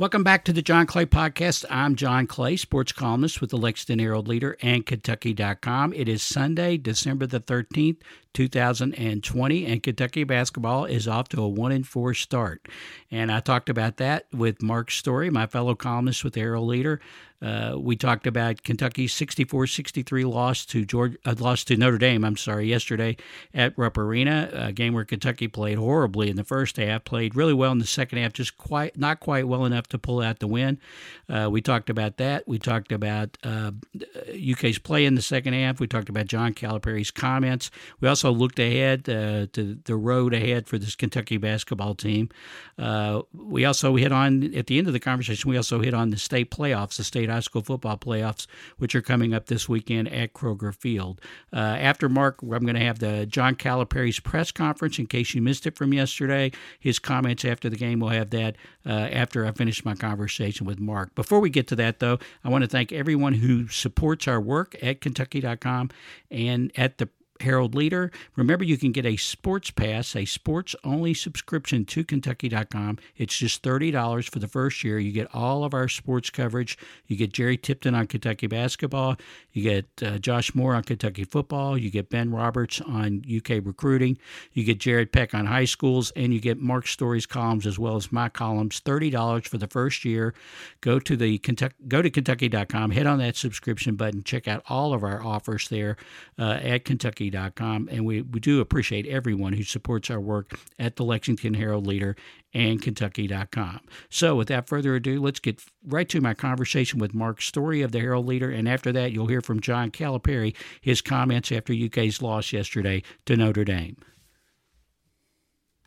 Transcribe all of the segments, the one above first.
Welcome back to the John Clay Podcast. I'm John Clay, sports columnist with the Lexington Herald Leader and Kentucky.com. It is Sunday, December the 13th, 2020, and Kentucky basketball is off to a 1 and 4 start. And I talked about that with Mark Story, my fellow columnist with the Herald Leader. Uh, we talked about Kentucky's 64-63 loss to Georgia, uh, loss to Notre Dame. I'm sorry, yesterday at Rupp Arena, a game where Kentucky played horribly in the first half, played really well in the second half, just quite not quite well enough to pull out the win. Uh, we talked about that. We talked about UK's uh, play in the second half. We talked about John Calipari's comments. We also looked ahead uh, to the road ahead for this Kentucky basketball team. Uh, we also hit on at the end of the conversation. We also hit on the state playoffs, the state high school football playoffs, which are coming up this weekend at Kroger Field. Uh, after Mark, I'm going to have the John Calipari's press conference in case you missed it from yesterday. His comments after the game, we'll have that uh, after I finish my conversation with Mark. Before we get to that, though, I want to thank everyone who supports our work at Kentucky.com and at the Herald Leader. Remember, you can get a sports pass, a sports only subscription to Kentucky.com. It's just $30 for the first year. You get all of our sports coverage. You get Jerry Tipton on Kentucky basketball. You get uh, Josh Moore on Kentucky football. You get Ben Roberts on UK recruiting. You get Jared Peck on high schools. And you get Mark Story's columns as well as my columns. $30 for the first year. Go to the Kentucky, go to Kentucky.com, hit on that subscription button, check out all of our offers there uh, at Kentucky Kentucky.com. And we, we do appreciate everyone who supports our work at the Lexington Herald Leader and Kentucky.com. So, without further ado, let's get right to my conversation with Mark Story of the Herald Leader. And after that, you'll hear from John Calipari, his comments after UK's loss yesterday to Notre Dame.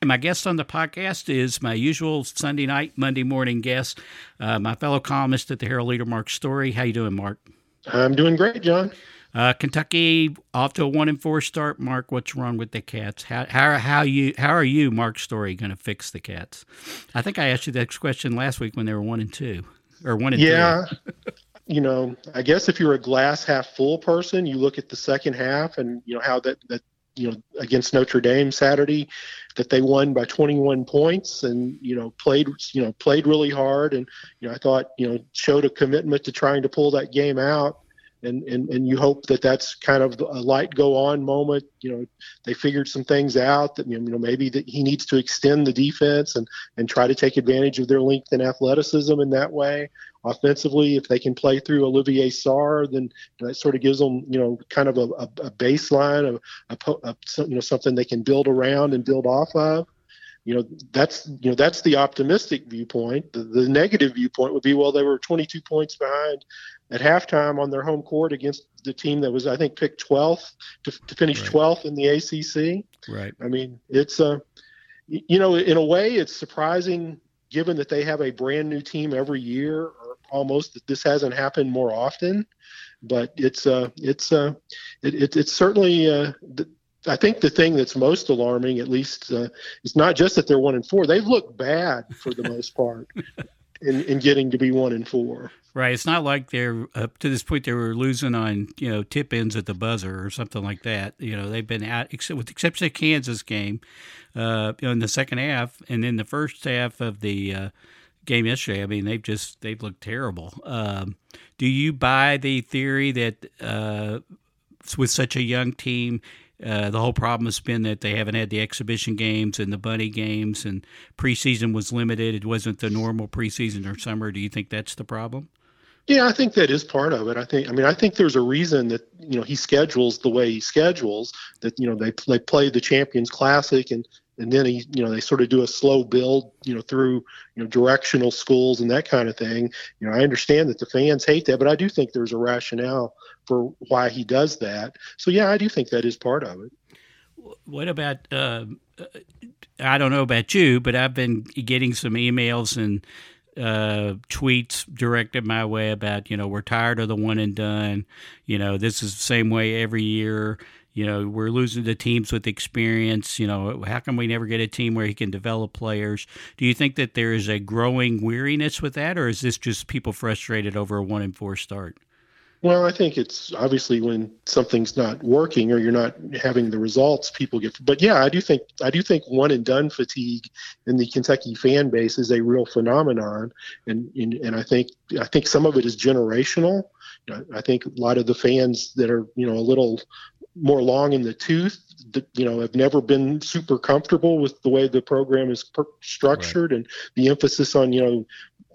My guest on the podcast is my usual Sunday night, Monday morning guest, uh, my fellow columnist at the Herald Leader, Mark Story. How you doing, Mark? I'm doing great, John. Uh, Kentucky off to a one and four start. Mark, what's wrong with the Cats? How how how you how are you, Mark Story, going to fix the Cats? I think I asked you that question last week when they were one and two or one and yeah. you know, I guess if you're a glass half full person, you look at the second half and you know how that that you know against Notre Dame Saturday that they won by 21 points and you know played you know played really hard and you know I thought you know showed a commitment to trying to pull that game out and, and and you hope that that's kind of a light go on moment. You know, they figured some things out that you know maybe that he needs to extend the defense and and try to take advantage of their length and athleticism in that way. Offensively, if they can play through Olivier Sarr, then that sort of gives them you know kind of a, a baseline of a, a, you know something they can build around and build off of you know that's you know that's the optimistic viewpoint the, the negative viewpoint would be well they were 22 points behind at halftime on their home court against the team that was I think picked 12th to, to finish right. 12th in the ACC. Right. I mean, it's a uh, you know, in a way it's surprising given that they have a brand new team every year or almost that this hasn't happened more often, but it's uh it's uh it, it it's certainly uh the, I think the thing that's most alarming, at least, uh, is not just that they're one and four. They've looked bad for the most part in, in getting to be one and four. Right. It's not like they're up to this point they were losing on you know tip ins at the buzzer or something like that. You know they've been out except with the exception of Kansas game, uh, you know, in the second half and then the first half of the uh, game yesterday. I mean they've just they've looked terrible. Um, do you buy the theory that uh, with such a young team uh, the whole problem has been that they haven't had the exhibition games and the bunny games, and preseason was limited. It wasn't the normal preseason or summer. Do you think that's the problem? Yeah, I think that is part of it. I think, I mean, I think there's a reason that you know he schedules the way he schedules. That you know they they play the Champions Classic and and then he you know they sort of do a slow build you know through you know directional schools and that kind of thing. You know, I understand that the fans hate that, but I do think there's a rationale for why he does that. So yeah, I do think that is part of it. What about? Uh, I don't know about you, but I've been getting some emails and uh, tweets directed my way about you know we're tired of the one and done. You know this is the same way every year. You know we're losing the teams with experience. You know how can we never get a team where he can develop players? Do you think that there is a growing weariness with that, or is this just people frustrated over a one and four start? Well, I think it's obviously when something's not working or you're not having the results people get. But yeah, I do think I do think one and done fatigue in the Kentucky fan base is a real phenomenon, and and, and I think I think some of it is generational. I think a lot of the fans that are you know a little more long in the tooth that you know have never been super comfortable with the way the program is per- structured right. and the emphasis on you know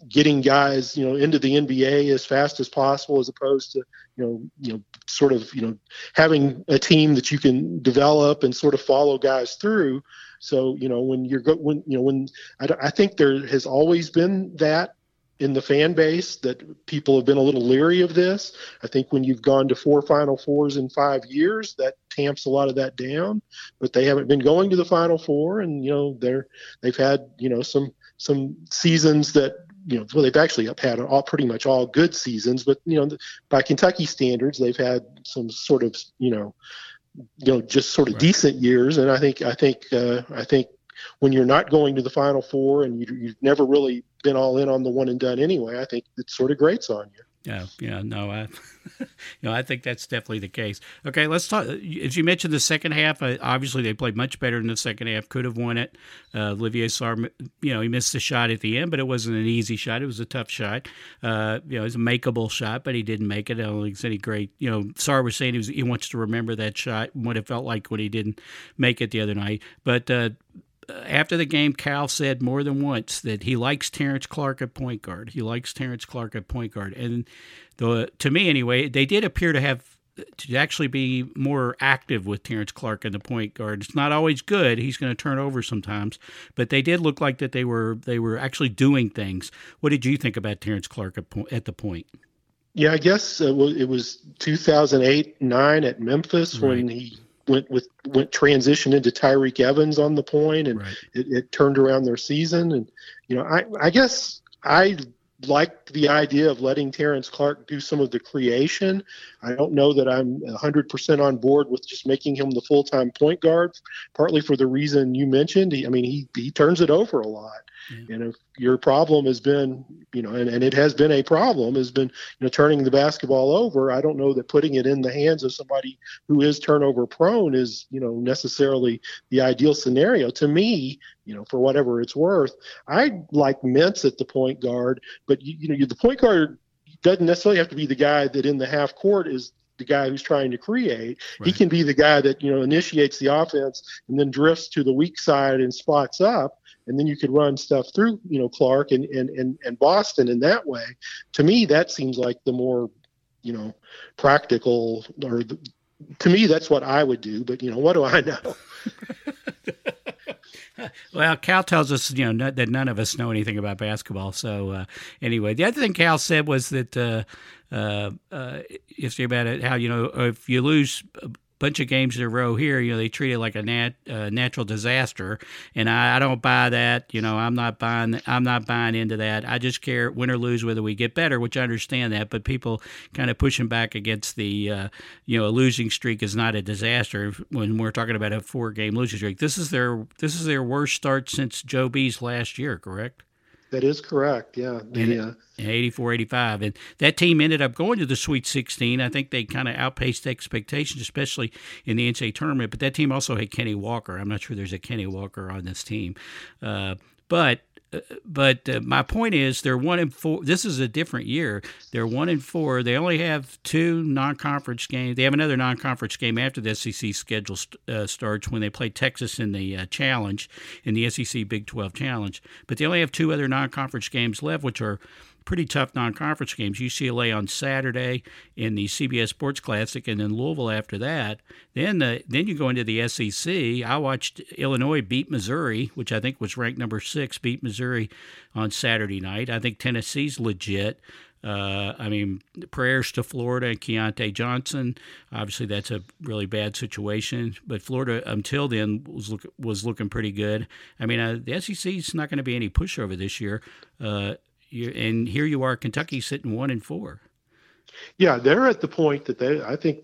getting guys, you know, into the NBA as fast as possible, as opposed to, you know, you know, sort of, you know, having a team that you can develop and sort of follow guys through. So, you know, when you're go, when you know, when I, I think there has always been that in the fan base that people have been a little leery of this. I think when you've gone to four Final Fours in five years, that tamps a lot of that down. But they haven't been going to the Final Four, and you know they're they've had you know some some seasons that you know, well, they've actually had all pretty much all good seasons, but you know, by Kentucky standards, they've had some sort of, you know, you know, just sort of right. decent years. And I think, I think, uh, I think when you're not going to the Final Four and you, you've never really been all in on the one and done anyway, I think it sort of grates on you. Yeah, yeah, no, I, you know, I think that's definitely the case. Okay, let's talk. As you mentioned, the second half, uh, obviously they played much better in the second half. Could have won it. Uh, Olivier Sarr, you know, he missed the shot at the end, but it wasn't an easy shot. It was a tough shot. Uh, you know, it was a makeable shot, but he didn't make it. I don't think it's any great. You know, Sarr was saying he was he wants to remember that shot, what it felt like when he didn't make it the other night. But uh, after the game, Cal said more than once that he likes Terrence Clark at point guard. He likes Terrence Clark at point guard, and the, to me anyway, they did appear to have to actually be more active with Terrence Clark in the point guard. It's not always good; he's going to turn over sometimes, but they did look like that they were they were actually doing things. What did you think about Terrence Clark at, at the point? Yeah, I guess uh, it was 2008 nine at Memphis right. when he went with went transition into Tyreke Evans on the point, and right. it, it, turned around their season. And you know, I I guess I like the idea of letting Terrence Clark do some of the creation. I don't know that I'm 100% on board with just making him the full time point guard, partly for the reason you mentioned. He, I mean, he he turns it over a lot. Yeah. And if your problem has been, you know, and, and it has been a problem, has been, you know, turning the basketball over, I don't know that putting it in the hands of somebody who is turnover prone is, you know, necessarily the ideal scenario. To me, you know, for whatever it's worth, I like Mintz at the point guard, but, you, you know, the point guard doesn't necessarily have to be the guy that in the half court is the guy who's trying to create. Right. He can be the guy that you know initiates the offense and then drifts to the weak side and spots up and then you could run stuff through, you know, Clark and, and, and, and Boston in that way. To me, that seems like the more, you know, practical or the, to me, that's what I would do. But, you know, what do I know? well, Cal tells us, you know, that none of us know anything about basketball. So, uh, anyway, the other thing Cal said was that uh, uh, uh, yesterday about it, how you know if you lose bunch of games in a row here, you know, they treat it like a nat, uh, natural disaster, and I, I, don't buy that. You know, I'm not buying. I'm not buying into that. I just care win or lose whether we get better, which I understand that. But people kind of pushing back against the, uh, you know, a losing streak is not a disaster when we're talking about a four game losing streak. This is their this is their worst start since Joe B's last year. Correct. That is correct. Yeah. The, uh, 84 85. And that team ended up going to the Sweet 16. I think they kind of outpaced expectations, especially in the NCAA tournament. But that team also had Kenny Walker. I'm not sure there's a Kenny Walker on this team. Uh, but but uh, my point is they're one in four. This is a different year. They're one in four. They only have two non-conference games. They have another non-conference game after the SEC schedule st- uh, starts when they play Texas in the uh, challenge in the SEC Big 12 challenge. But they only have two other non-conference games left, which are pretty tough non-conference games. UCLA on Saturday in the CBS Sports Classic, and then Louisville after that. Then the then you go into the SEC. I watched Illinois beat Missouri, which I think was ranked number six, beat Missouri on Saturday night. I think Tennessee's legit. Uh, I mean, prayers to Florida and Keyontae Johnson. Obviously, that's a really bad situation. But Florida, until then, was look, was looking pretty good. I mean, uh, the SEC is not going to be any pushover this year. Uh, and here you are, Kentucky sitting one and four. Yeah, they're at the point that they. I think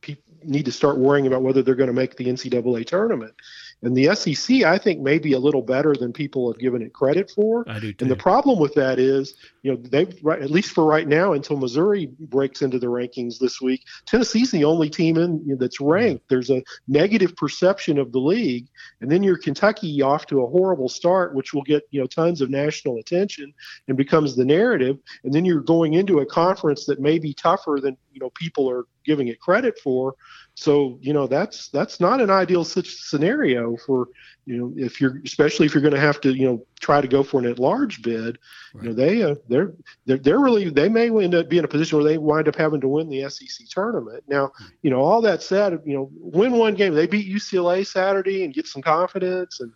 people need to start worrying about whether they're going to make the NCAA tournament. And the SEC, I think, may be a little better than people have given it credit for. I do too. And the problem with that is, you know, they've at least for right now, until Missouri breaks into the rankings this week, Tennessee's the only team in you know, that's ranked. There's a negative perception of the league, and then you're Kentucky off to a horrible start, which will get you know tons of national attention and becomes the narrative. And then you're going into a conference that may be tougher than you know people are giving it credit for. So you know that's that's not an ideal scenario for you know if you're especially if you're going to have to you know try to go for an at-large bid. Right. You know they uh, they're, they're they're really they may end up being in a position where they wind up having to win the SEC tournament. Now hmm. you know all that said, you know win one game. They beat UCLA Saturday and get some confidence and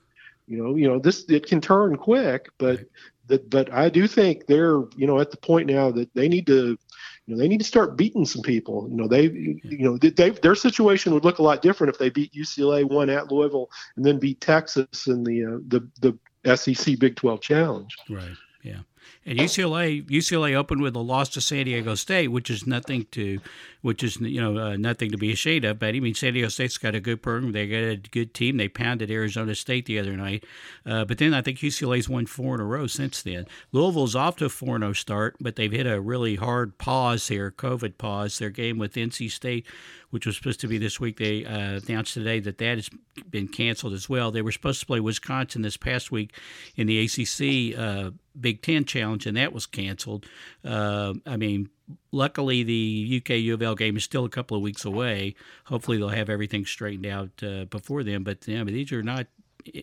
you know you know this it can turn quick, but. Right. That, but I do think they're, you know, at the point now that they need to you know, they need to start beating some people. You know, they, you know, they, their situation would look a lot different if they beat UCLA, one at Louisville, and then beat Texas in the uh, the the SEC Big 12 Challenge. Right. Yeah. And UCLA UCLA opened with a loss to San Diego State, which is nothing to, which is you know uh, nothing to be ashamed of. But I mean, San Diego State's got a good program. They got a good team. They pounded Arizona State the other night. Uh, but then I think UCLA's won four in a row since then. Louisville's off to a 4-0 start, but they've hit a really hard pause here, COVID pause. Their game with NC State which was supposed to be this week. They uh, announced today that that has been canceled as well. They were supposed to play Wisconsin this past week in the ACC uh, Big Ten Challenge, and that was canceled. Uh, I mean, luckily the UK U of L game is still a couple of weeks away. Hopefully they'll have everything straightened out uh, before then. But yeah, but these are not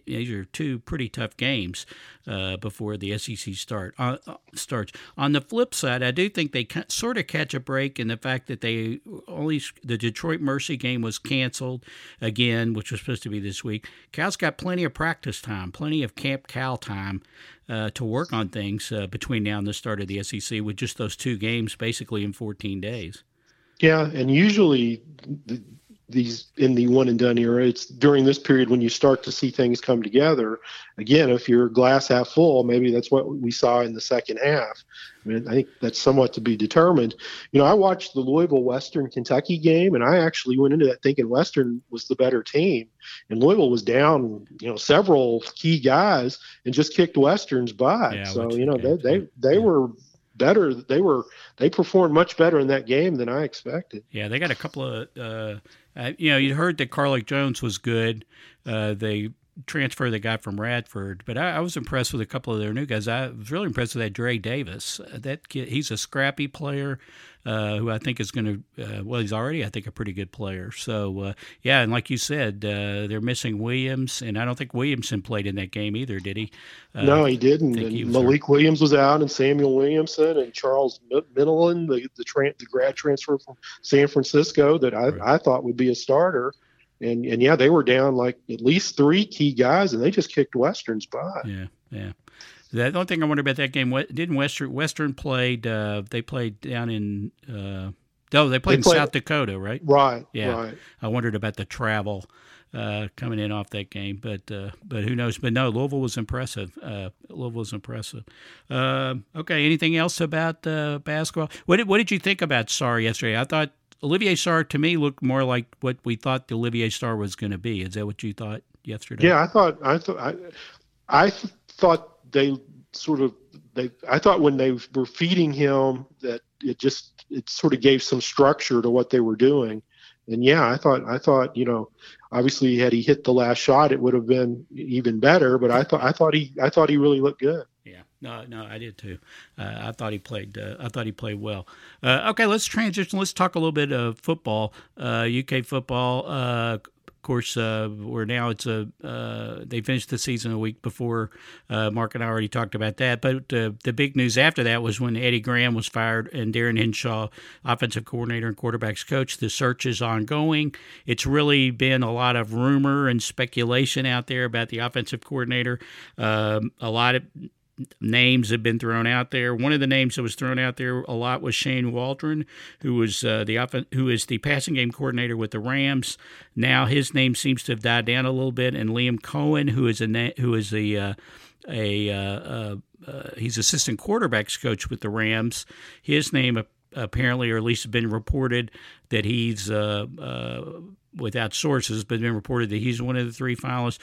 these are two pretty tough games uh, before the SEC start uh, uh, starts. On the flip side, I do think they sort of catch a break in the fact that they only the Detroit Mercy game was canceled again, which was supposed to be this week. Cal's got plenty of practice time, plenty of Camp Cal time. Uh, to work on things uh, between now and the start of the SEC with just those two games basically in 14 days. Yeah, and usually these in the one and done era. It's during this period when you start to see things come together. Again, if you're glass half full, maybe that's what we saw in the second half. I mean, I think that's somewhat to be determined. You know, I watched the Louisville Western Kentucky game, and I actually went into that thinking Western was the better team, and Louisville was down, you know, several key guys and just kicked Western's butt. Yeah, so you know, they they they yeah. were better. They were they performed much better in that game than I expected. Yeah, they got a couple of uh, uh, you know you'd heard that Carlik Jones was good. Uh, they transfer they got from Radford, but I, I, was impressed with a couple of their new guys. I was really impressed with that Dre Davis. Uh, that kid, he's a scrappy player uh, who I think is going to. Uh, well, he's already I think a pretty good player. So uh, yeah, and like you said, uh, they're missing Williams, and I don't think Williamson played in that game either, did he? Uh, no, he didn't. He Malik hurt. Williams was out, and Samuell Williamson and Charles Minlend, the the, tra- the grad transfer from San Francisco, that I, right. I thought would be a starter and and yeah, they were down like at least three key guys, and they just kicked Western's butt. Yeah, yeah. The only thing I wonder about that game, didn't Western Western played? Uh, they played down in. Uh, oh, they played they in played, South Dakota, right? Right. Yeah. Right. I wondered about the travel uh, coming in off that game, but uh, but who knows? But no, Louisville was impressive. Uh, Louisville was impressive. Uh, okay. Anything else about uh, basketball? What did, what did you think about Sarr yesterday? I thought Olivier Sarr to me looked more like what we thought the Olivier Sarr was going to be. Is that what you thought yesterday? Yeah, I thought I thought I, I thought they sort of they I thought when they were feeding him that it just it sort of gave some structure to what they were doing. And yeah, I thought I thought you know obviously had he hit the last shot it would have been even better. But I thought I thought he I thought he really looked good. No, no, I did too. Uh, I thought he played. Uh, I thought he played well. Uh, okay, let's transition. Let's talk a little bit of football, UK uh, football. Uh, of course, uh, we're now it's a they finished the season a week before. Mark and I already talked about that. But the big news after that was when Eddie Gran was fired and Darin Hinshaw, offensive coordinator and quarterbacks coach. The search is ongoing. It's really been a lot of rumor and speculation out there about the offensive coordinator. Um, a lot of names have been thrown out there. One of the names that was thrown out there a lot was Shane Waldron, who was uh, the who is the passing game coordinator with the Rams. Now his name seems to have died down a little bit, and Liam Coen, who is a na- who is a uh, a uh, uh, uh he's assistant quarterbacks coach with the Rams. His name apparently, or at least been reported that he's uh, without sources, but been reported that he's one of the three finalists.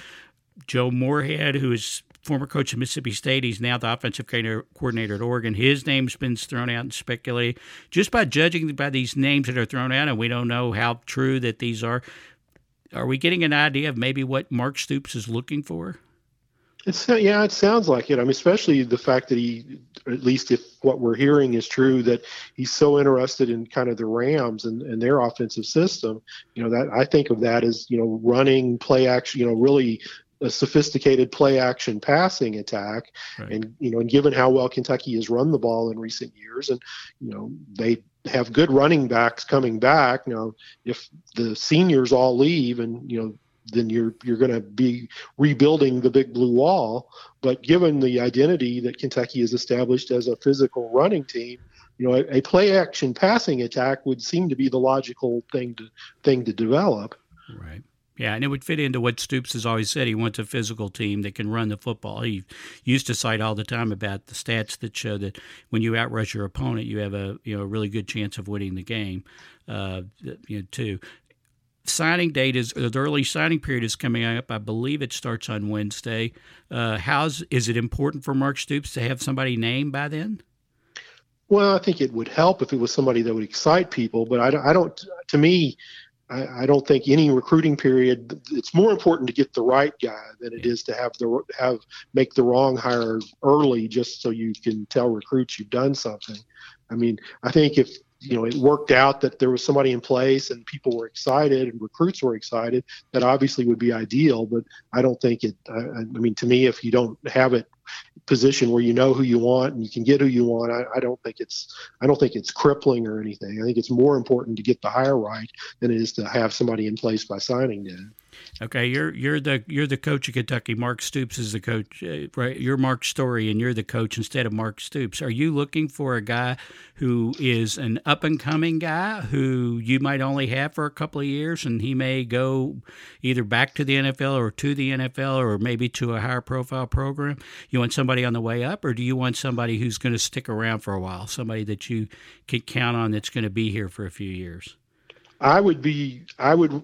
Joe Moorhead, who is former coach of Mississippi State. He's now the offensive coordinator at Oregon. His name's been thrown out and speculated. Just by judging by these names that are thrown out, and we don't know how true that these are, are we getting an idea of maybe what Mark Stoops is looking for? It's yeah, it sounds like it. I mean, especially the fact that he, at least if what we're hearing is true, that he's so interested in kind of the Rams and, and their offensive system. You know, that I think of that as you know running play action. You know, really a sophisticated play action passing attack. Right. And, you know, and given how well Kentucky has run the ball in recent years, and, you know, they have good running backs coming back. You know, if the seniors all leave and, you know, then you're you're going to be rebuilding the big blue wall. But given the identity that Kentucky has established as a physical running team, you know, a, a play action passing attack would seem to be the logical thing to thing to develop. Right. Yeah, and it would fit into what Stoops has always said. He wants a physical team that can run the football. He used to cite all the time about the stats that show that when you outrush your opponent, you have a you know a really good chance of winning the game. Uh, you know, too. Signing date is the early signing period is coming up. I believe it starts on Wednesday. Uh, how's is it important for Mark Stoops to have somebody named by then? Well, I think it would help if it was somebody that would excite people, but I, I don't. To me, I, I, don't think any recruiting period. It's more important to get the right guy than it is to have the have make the wrong hire early, just so you can tell recruits you've done something. I mean, I think if you know it worked out that there was somebody in place and people were excited and recruits were excited, that obviously would be ideal. But I don't think it. I, I mean, to me, if you don't have it position where you know who you want and you can get who you want. I, I, don't think it's I don't think it's crippling or anything. I think it's more important to get the hire right than it is to have somebody in place by signing day. Okay, you're you're the you're the coach of Kentucky. Mark Stoops is the coach, uh, right? You're Mark Story, and you're the coach instead of Mark Stoops. Are you looking for a guy who is an up and coming guy who you might only have for a couple of years, and he may go either back to the NFL or to the NFL or maybe to a higher profile program? You want somebody on the way up, or do you want somebody who's going to stick around for a while, somebody that you can count on that's going to be here for a few years? I would be. I would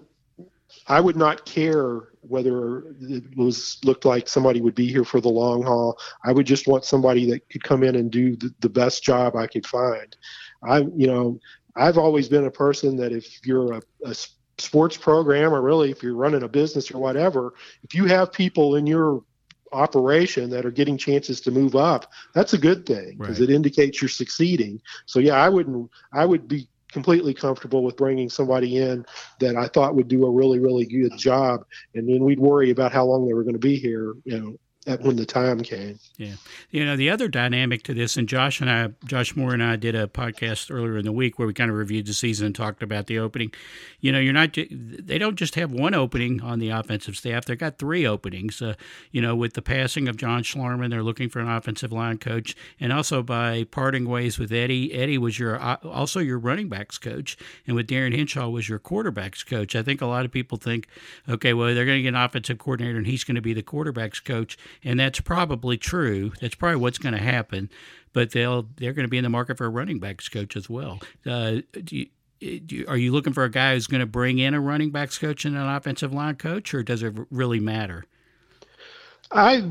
I would not care whether it was looked like somebody would be here for the long haul. I would just want somebody that could come in and do the, the best job I could find. I, you know, I've always been a person that if you're a, a sports program or really if you're running a business or whatever, if you have people in your operation that are getting chances to move up, that's a good thing because right. it indicates you're succeeding. So yeah, I wouldn't, I would be completely comfortable with bringing somebody in that I thought would do a really, really good job. And then we'd worry about how long they were going to be here, you know, at when the time came. Yeah. You know, the other dynamic to this, and Josh and I, Josh Moore and I did a podcast earlier in the week where we kind of reviewed the season and talked about the opening. You know, you're not, they don't just have one opening on the offensive staff, they've got three openings. Uh, you know, with the passing of John Schlarman, they're looking for an offensive line coach. And also by parting ways with Eddie, Eddie was your, uh, also your running backs coach. And with Darin Hinshaw was your quarterbacks coach. I think a lot of people think, okay, well, they're going to get an offensive coordinator and he's going to be the quarterbacks coach and that's probably true. That's probably what's going to happen. But they'll they're going to be in the market for a running backs coach as well. Uh, you, are you looking for a guy who's going to bring in a running backs coach and an offensive line coach, or does it really matter? I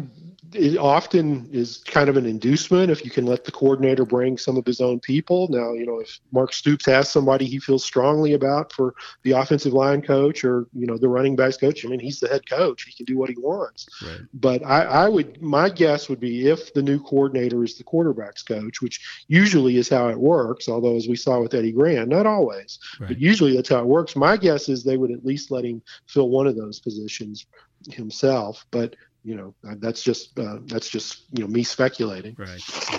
it often is kind of an inducement if you can let the coordinator bring some of his own people. Now, you know, if Mark Stoops has somebody he feels strongly about for the offensive line coach or, you know, the running backs coach, I mean, he's the head coach. He can do what he wants. Right. But I, I would, my guess would be if the new coordinator is the quarterbacks coach, which usually is how it works, although as we saw with Eddie Gran, not always, right. but usually that's how it works. My guess is they would at least let him fill one of those positions himself. But you know that's just uh, that's just you know me speculating right yeah.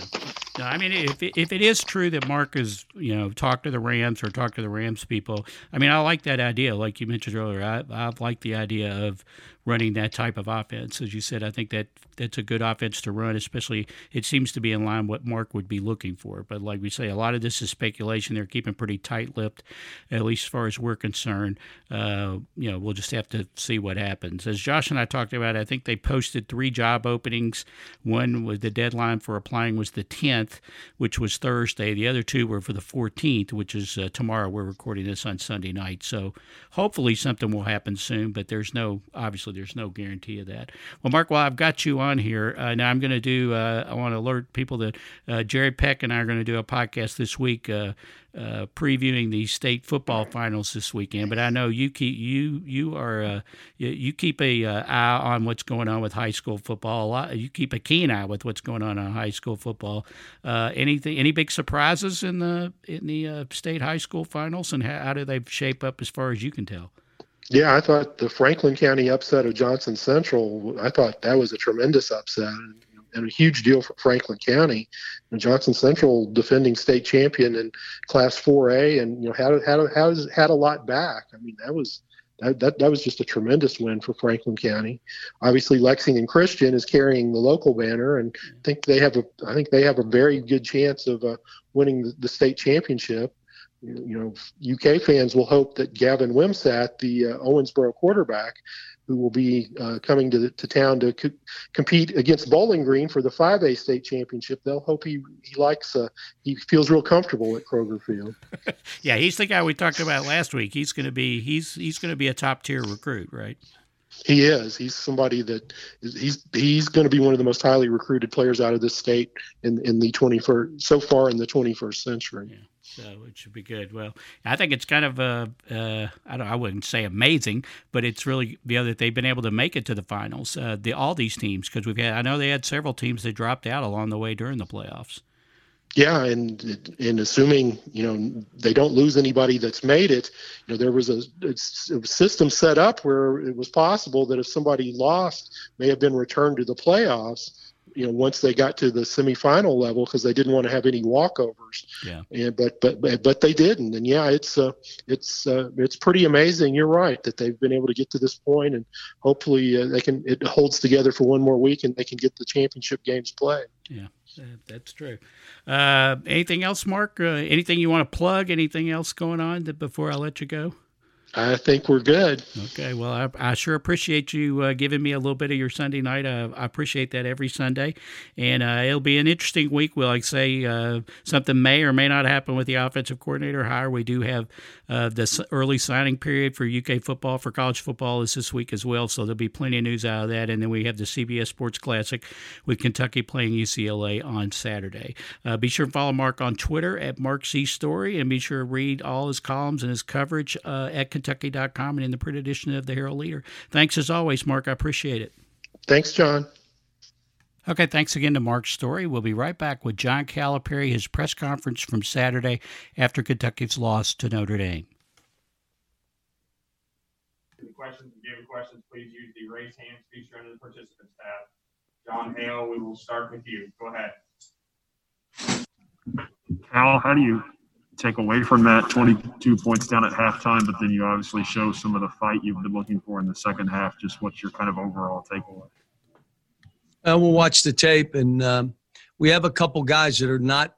no, i mean if it, if it is true that mark is you know talk to the rams or talk to the rams people i mean i like that idea like you mentioned earlier i, I like the idea of running that type of offense. As you said, I think that that's a good offense to run, especially it seems to be in line what Mark would be looking for. But like we say, a lot of this is speculation. They're keeping pretty tight lipped, at least as far as we're concerned. Uh, you know, we'll just have to see what happens. As Josh and I talked about, I think they posted three job openings. One was the deadline for applying was the 10th, which was Thursday. The other two were for the 14th, which is uh, tomorrow. We're recording this on Sunday night. So hopefully something will happen soon, but there's no, obviously, there's no guarantee of that. Well, Mark, while I've got you on here, uh, now I'm going to do, uh, I want to alert people that uh, Jerry Peck and I are going to do a podcast this week uh, uh, previewing the state football finals this weekend. But I know you keep you you are uh, you, you, keep a uh, eye on what's going on with high school football. Lot, you keep a keen eye with what's going on in high school football. Uh, anything any big surprises in the in the state high school finals, and how, how do they shape up as far as you can tell? Yeah, I thought the Franklin County upset of Johnson Central. I thought that was a tremendous upset and a huge deal for Franklin County. And Johnson Central, defending state champion in Class 4A, and you know had had had had a lot back. I mean, that was that, that, that was just a tremendous win for Franklin County. Obviously, Lexington Christian is carrying the local banner, and I think they have a I think they have a very good chance of uh, winning the, the, state championship. You know, UK fans will hope that Gavin Wimsatt, the uh, Owensboro quarterback, who will be uh, coming to, to town to co- compete against Bowling Green for the 5A state championship. They'll hope he, he likes, uh, he feels real comfortable at Kroger Field. yeah, he's the guy we talked about last week. He's going to be, he's, he's going to be a top tier recruit, right? He is. He's somebody that is, he's he's going to be one of the most highly recruited players out of this state in in the 21st so far in the 21st century. Yeah. So it should be good. Well, I think it's kind of uh, uh, I don't I wouldn't say amazing, but it's really the other they've been able to make it to the finals. Uh, the all these teams because we've had I know they had several teams that dropped out along the way during the playoffs. Yeah, and and assuming you know they don't lose anybody that's made it, you know there was a, a, system set up where it was possible that if somebody lost, may have been returned to the playoffs you know once they got to the semifinal level because they didn't want to have any walkovers. Yeah. And but but but they didn't. And yeah, it's uh it's uh, it's pretty amazing. You're right that they've been able to get to this point, and hopefully uh, they can it holds together for one more week and they can get the championship games played. Yeah. That's true. Uh, anything else, Mark? Uh, anything you want to plug? Anything else going on that before I let you go? I think we're good. Okay. Well, I, I sure appreciate you uh, giving me a little bit of your Sunday night. Uh, I appreciate that every Sunday. And uh, it'll be an interesting week. We'll, I say uh, something may or may not happen with the offensive coordinator hire? We do have uh, the early signing period for UK football, for college football, is this week as well. So there'll be plenty of news out of that. And then we have the CBS Sports Classic with Kentucky playing UCLA on Saturday. Uh, be sure to follow Mark on Twitter at Mark C. Story and be sure to read all his columns and his coverage at Kentucky.com and in the print edition of the Herald Leader. Thanks as always, Mark. I appreciate it. Thanks, John. Okay, thanks again to Mark Story. We'll be right back with John Calipari, his press conference from Saturday after Kentucky's loss to Notre Dame. Any questions, if you have questions, please use the raise hands feature under the participants tab. John Hale, we will start with you. Go ahead. Al, how do you take away from that 22 points down at halftime, but then you obviously show some of the fight you've been looking for in the second half? Just what's your kind of overall takeaway? Uh, we'll watch the tape, and um, we have a couple guys that are not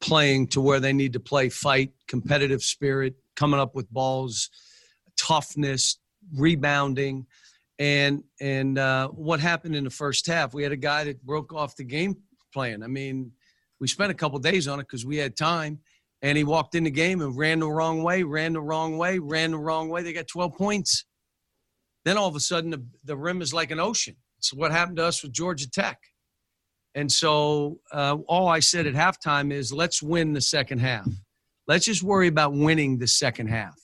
playing to where they need to play. Fight, competitive spirit, coming up with balls, toughness, rebounding, and and uh, what happened in the first half? We had a guy that broke off the game plan. I mean, we spent a couple days on it because we had time, and he walked in the game and ran the wrong way, ran the wrong way, ran the wrong way. They got 12 points. Then all of a sudden, the, the rim is like an ocean it's what happened to us with Georgia Tech. And so uh, all I said at halftime is let's win the second half. Let's just worry about winning the second half.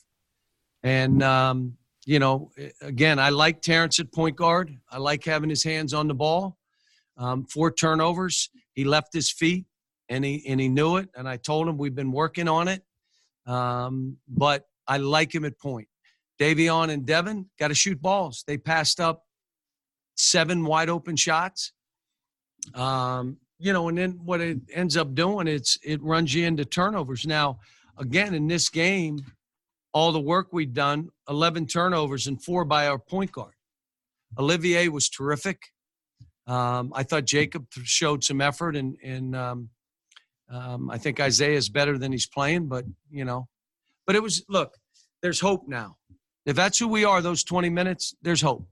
And, um, you know, again, I like Terrence at point guard. I like having his hands on the ball. Um, four turnovers. He left his feet and he, and he knew it. And I told him we've been working on it. Um, but I like him at point. Davion and Devin got to shoot balls. They passed up seven wide open shots. Um, you know, and then what it ends up doing, it's it runs you into turnovers. Now, again, in this game, all the work we've done, 11 turnovers and four by our point guard. Olivier was terrific. Um, I thought Jacob showed some effort, and and um, um, I think Isaiah is better than he's playing. But you know, but it was look. There's hope now. If that's who we are, those 20 minutes, there's hope.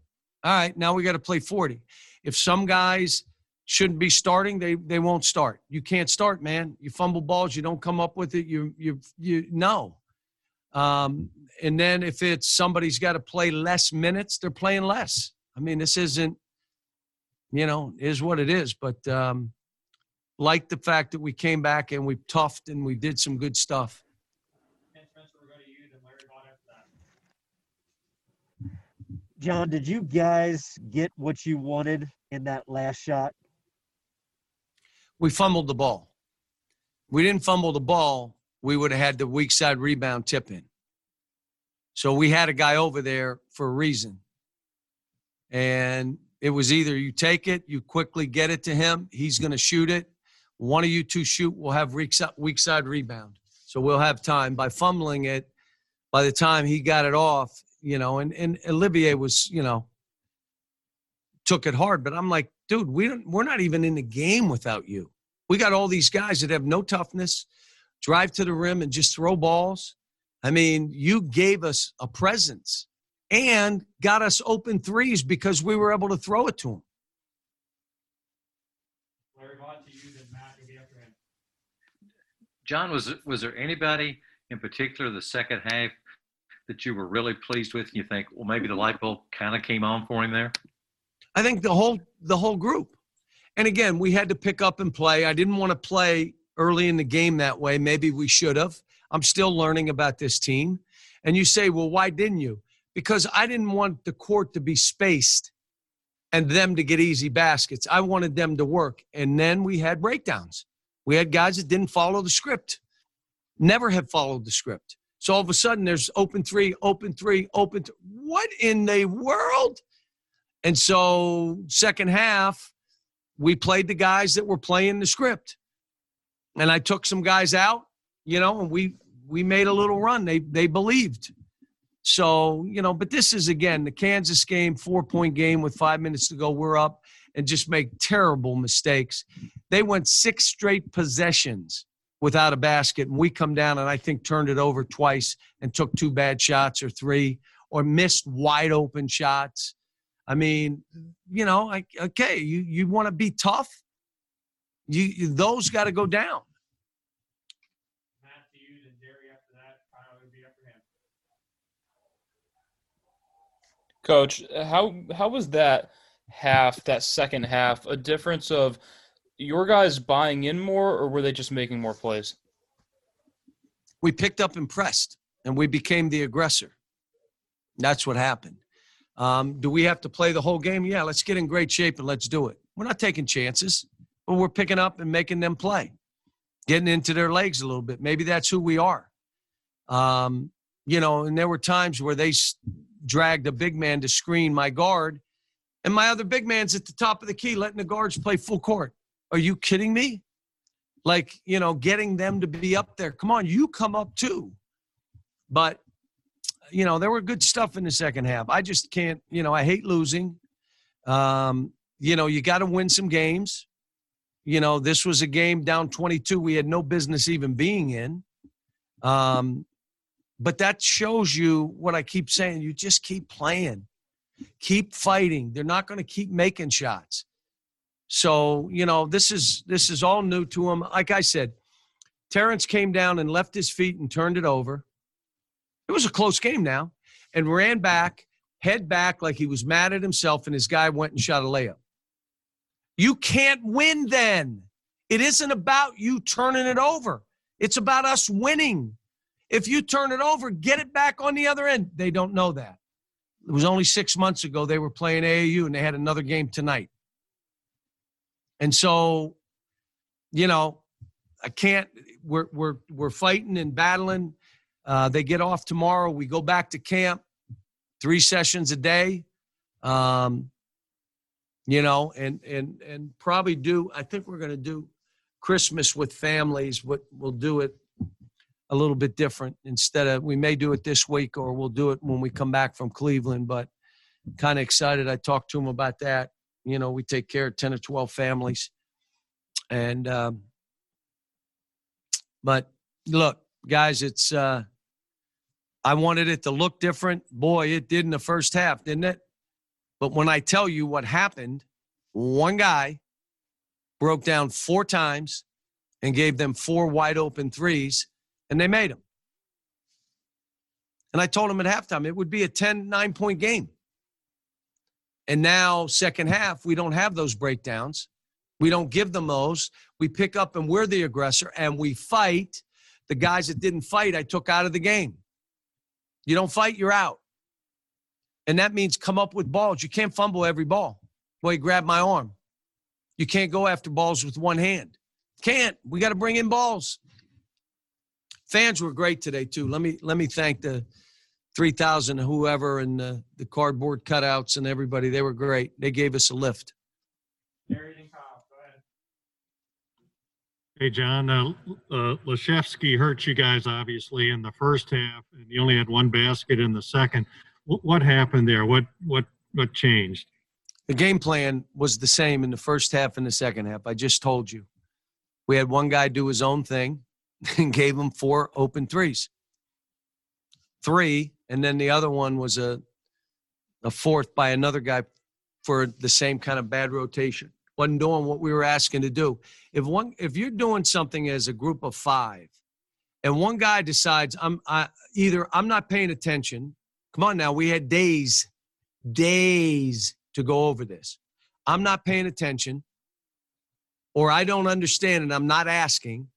All right, now we got to play 40. If some guys shouldn't be starting, they they won't start. You can't start, man. You fumble balls, you don't come up with it. You you you no. Um, and then if it's somebody's got to play less minutes, they're playing less. I mean, this isn't, you know, is what it is. But um, like the fact that we came back and we toughed and we did some good stuff. John, did you guys get what you wanted in that last shot? We fumbled the ball. We didn't fumble the ball. We would have had the weak side rebound tip in. So we had a guy over there for a reason. And it was either you take it, you quickly get it to him, he's going to shoot it. One of you two shoot, we'll have weak side, rebound. So we'll have time. By fumbling it, by the time he got it off, you know, and, and Olivier was, you know, took it hard. But I'm like, dude, we don't, we're not even in the game without you. We got all these guys that have no toughness, drive to the rim and just throw balls. I mean, you gave us a presence and got us open threes because we were able to throw it to them. Larry Vaught to you, then Matt, you'll be after him. John, was was there anybody in particular the second half that you were really pleased with? You think, well, maybe the light bulb kind of came on for him there. I think the whole the whole group. And again, we had to pick up and play. I didn't want to play early in the game that way. Maybe we should have. I'm still learning about this team. And you say, well, why didn't you? Because I didn't want the court to be spaced and them to get easy baskets. I wanted them to work. And then we had breakdowns. We had guys that didn't follow the script, never have followed the script. So all of a sudden there's open three, open three, open. Th- what in the world? And so second half, we played the guys that were playing the script. And I took some guys out, you know, and we we made a little run. They they believed. So, you know, but this is again the Kansas game, four point game with five minutes to go. We're up and just make terrible mistakes. They went six straight possessions without a basket, and we come down and I think turned it over twice and took two bad shots or three or missed wide open shots. I mean, you know, like okay, you you want to be tough, you, you those got to go down. Matt to you, Jerry after that. Kyle will be after him. Coach, how how was that half, that second half, a difference of your guys buying in more, or were they just making more plays? we picked up and pressed and we became the aggressor. That's what happened. Um, do we have to play the whole game? Yeah, let's get in great shape and let's do it. We're not taking chances, but we're picking up and making them play, getting into their legs a little bit. Maybe that's who we are. Um, you know, and there were times where they dragged a big man to screen my guard, and my other big man's at the top of the key, letting the guards play full court. Are you kidding me? Like, you know, getting them to be up there. Come on, you come up too. But, you know, there were good stuff in the second half. I just can't, you know, I hate losing. Um, you know, you got to win some games. You know, this was a game down 22 we had no business even being in. Um, but that shows you what I keep saying. You just keep playing, keep fighting. They're not going to keep making shots. So you know this is this is all new to him. Like I said, Terrence came down and left his feet and turned it over. It was a close game now, and ran back, head back like he was mad at himself, and his guy went and shot a layup. You can't win then. It isn't about you turning it over. It's about us winning. If you turn it over, get it back on the other end. They don't know that. It was only six months ago they were playing AAU and they had another game tonight. And so, you know, I can't. We're we're we're fighting and battling. Uh, they get off tomorrow. We go back to camp, three sessions a day. Um, you know, and and and probably do. I think we're going to do Christmas with families. What we'll do it a little bit different instead of we may do it this week or we'll do it when we come back from Cleveland. But kind of excited. I talked to him about that. You know, we take care of 10 or 12 families. And, um, but look, guys, it's, uh, I wanted it to look different. Boy, it did in the first half, didn't it? But when I tell you what happened, one guy broke down four times and gave them four wide open threes, and they made them. And I told them at halftime it would be a 10, nine point game. And now, second half, we don't have those breakdowns. We don't give them those. We pick up and we're the aggressor and we fight. The guys that didn't fight, I took out of the game. You don't fight, you're out. And that means come up with balls. You can't fumble every ball. He grabbed my arm. You can't go after balls with one hand. Can't. We got to bring in balls. Fans were great today too. Let me let me thank the 3,000 whoever and the, the cardboard cutouts and everybody. They were great. They gave us a lift. Gary and Kyle, go ahead. Hey, John, uh, uh, Laszewski hurt you guys obviously in the first half, and you only had one basket in the second. What, what happened there? What, what, what changed? The game plan was the same in the first half and the second half. I just told you. We had one guy do his own thing and gave him four open threes. Three, and then the other one was a a fourth by another guy for the same kind of bad rotation. Wasn't doing what we were asking to do. If one if you're doing something as a group of five and one guy decides I'm I, either I'm not paying attention. Come on now, we had days, days to go over this. I'm not paying attention, or I don't understand and I'm not asking.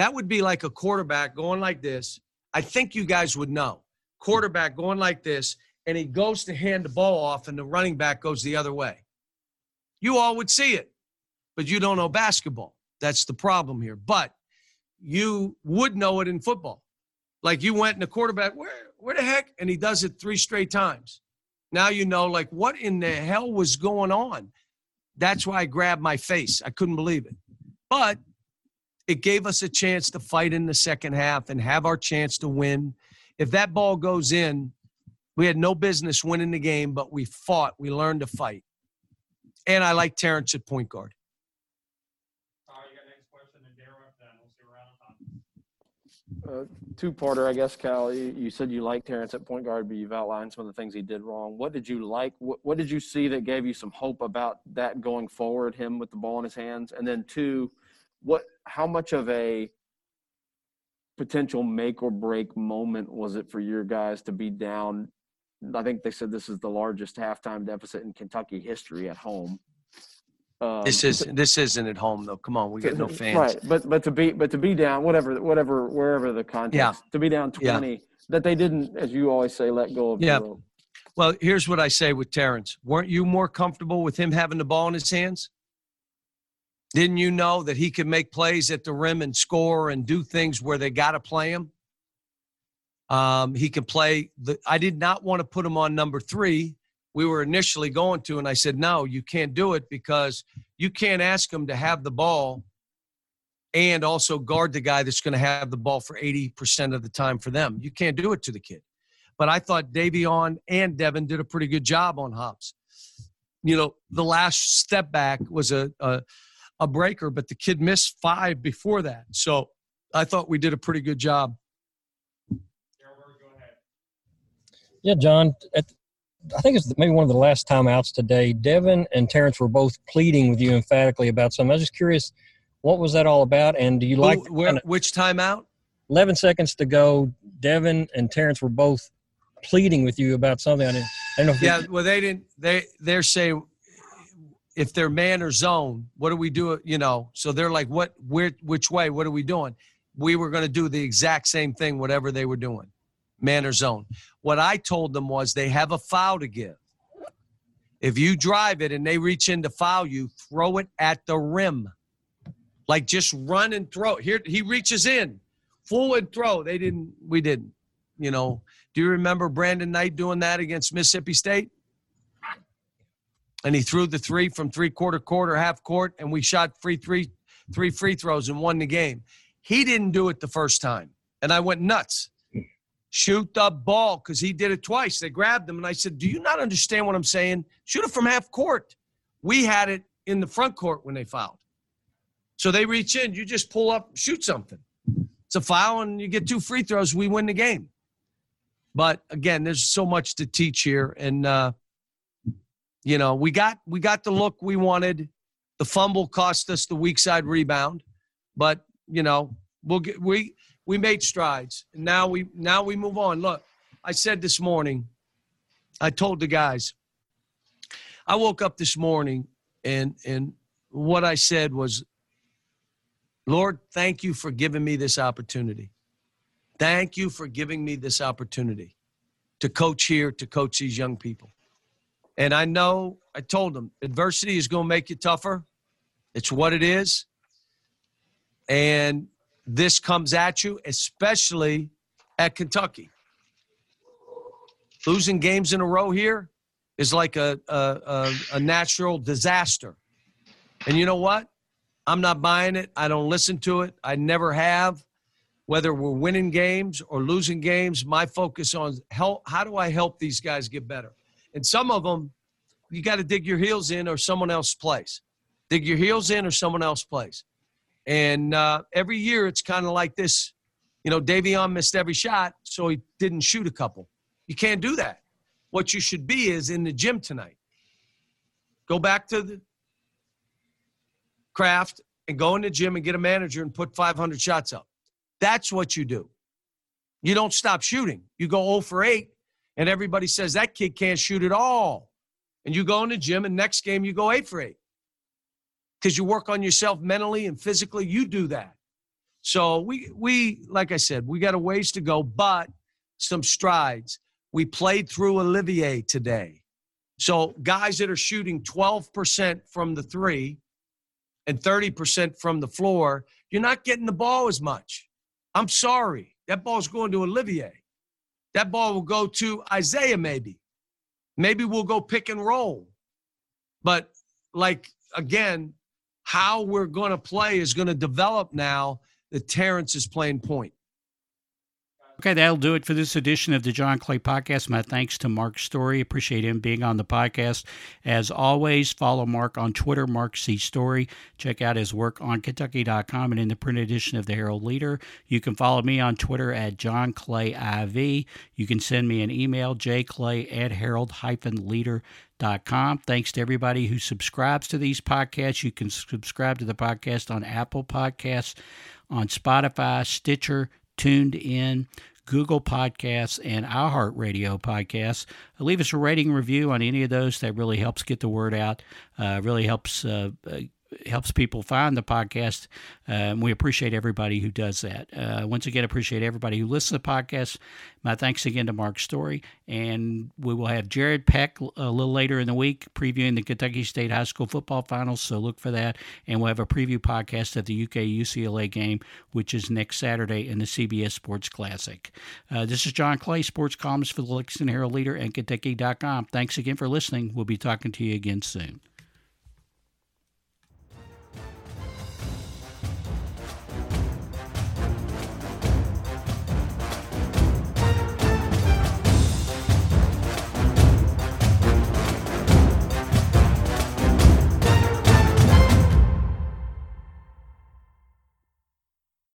That would be like a quarterback going like this. I think you guys would know. Quarterback going like this, and he goes to hand the ball off, and the running back goes the other way. You all would see it, but you don't know basketball. That's the problem here. But you would know it in football. Like you went and the quarterback, where, where the heck? And he does it three straight times. Now you know, like, what in the hell was going on? That's why I grabbed my face. I couldn't believe it. But it gave us a chance to fight in the second half and have our chance to win. If that ball goes in, we had no business winning the game, but we fought. We learned to fight. And I like Terrence at point guard. Kyle, you got next question, and Darren, then we'll see we're out of time. Uh, two-parter, I guess, Cal. You, you said you like Terrence at point guard, but you've outlined some of the things he did wrong. What did you like? What, what did you see that gave you some hope about that going forward? Him with the ball in his hands, and then two, what? How much of a potential make or break moment was it for your guys to be down? I think they said this is the largest halftime deficit in Kentucky history at home. Um, This is this isn't at home though. Come on, we got no fans. Right, but but to be but to be down, whatever whatever wherever the context, yeah. to be down Yeah. twenty, that they didn't, as you always say, let go of Yeah. Well, here's what I say with Terrence. Weren't you more comfortable with him having the ball in his hands? Didn't you know that he could make plays at the rim and score and do things where they got to play him? Um, he can play. The, I did not want to put him on number three. We were initially going to, and I said, no, you can't do it because you can't ask him to have the ball and also guard the guy that's going to have the ball for 80% of the time for them. You can't do it to the kid. But I thought Davion and Devin did a pretty good job on Hobbs. You know, the last step back was a, a a breaker, but the kid missed five before that. So I thought we did a pretty good job. Darren Bird, go ahead. Yeah, John. At, I think it's maybe one of the last timeouts today. Devin and Terrence were both pleading with you emphatically about something. I was just curious, what was that all about? And do you like Who- where, which timeout? 11 seconds to go? Devin and Terrence were both pleading with you about something. I didn't. I don't know Yeah, well, they didn't. They they're saying if they're man or zone, what do we do? You know, so they're like, what? Where? Which way? What are we doing? We were going to do the exact same thing, whatever they were doing, man or zone. What I told them was they have a foul to give. If you drive it and they reach in to foul you, throw it at the rim. Like just run and throw. Here he reaches in, full and throw. They didn't. We didn't. You know. Do you remember Brandon Knight doing that against Mississippi State? And he threw the three from three quarter quarter, half court, and we shot free three, three free throws and won the game. He didn't do it the first time, and I went nuts. shoot the ball because he did it twice. They grabbed him, and I said, Do you not understand what I'm saying? Shoot it from half court. We had it in the front court when they fouled. So they reach in, you just pull up, shoot something. It's a foul, and you get two free throws. We win the game. But again, there's so much to teach here, and uh, you know we got we got the look we wanted. The fumble cost us the weak side rebound, but you know we'll get we we made strides. And now we now we move on. Look, I said this morning, I told the guys, I woke up this morning and and what I said was, Lord, thank you for giving me this opportunity. Thank you for giving me this opportunity to coach here, to coach these young people. And I know I told them adversity is going to make you tougher. It's what it is. And this comes at you, especially at Kentucky. Losing games in a row here is like a, a, a, natural disaster. And you know what? I'm not buying it. I don't listen to it. I never have. Whether we're winning games or losing games, my focus on help, how do I help these guys get better? And some of them, you got to dig your heels in or someone else plays. Dig your heels in or someone else plays. And uh, every year it's kind of like this. You know, Davion missed every shot, so he didn't shoot a couple. You can't do that. What you should be is in the gym tonight. Go back to the craft and go in the gym and get a manager and put 500 shots up. That's what you do. You don't stop shooting. You go 0 for 8, and everybody says that kid can't shoot at all. And you go in the gym, and next game you go 8 for 8 because you work on yourself mentally and physically. You do that. So we we like I said, we got a ways to go, but some strides. We played through Olivier today. So guys that are shooting 12% from the three and 30% from the floor, you're not getting the ball as much. I'm sorry. That ball's going to Olivier. That ball will go to Isaiah, maybe. Maybe we'll go pick and roll. But like again, how we're going to play is going to develop now that Terrence is playing point. Okay, that'll do it for this edition of the John Clay Podcast. My thanks to Mark Story. Appreciate him being on the podcast. As always, follow Mark on Twitter, Mark C. Story. Check out his work on Kentucky.com and in the print edition of the Herald Leader. You can follow me on Twitter at John Clay IV. You can send me an email, jclay at herald-leader.com. Thanks to everybody who subscribes to these podcasts. You can subscribe to the podcast on Apple Podcasts, on Spotify, Stitcher, TuneIn, Google Podcasts, and iHeartRadio Podcasts. Leave us a rating review on any of those. That really helps get the word out. Uh, really helps uh, helps people find the podcast. Um, we appreciate everybody who does that. Uh, once again, appreciate everybody who listens to the podcast. My thanks again to Mark Story. And we will have Jared Peck a little later in the week previewing the Kentucky State High School football finals. So look for that. And we'll have a preview podcast of the UK UCLA game, which is next Saturday in the CBS Sports Classic. Uh, this is John Clay, sports columnist for the Lexington Herald Leader and Kentucky.com. Thanks again for listening. We'll be talking to you again soon.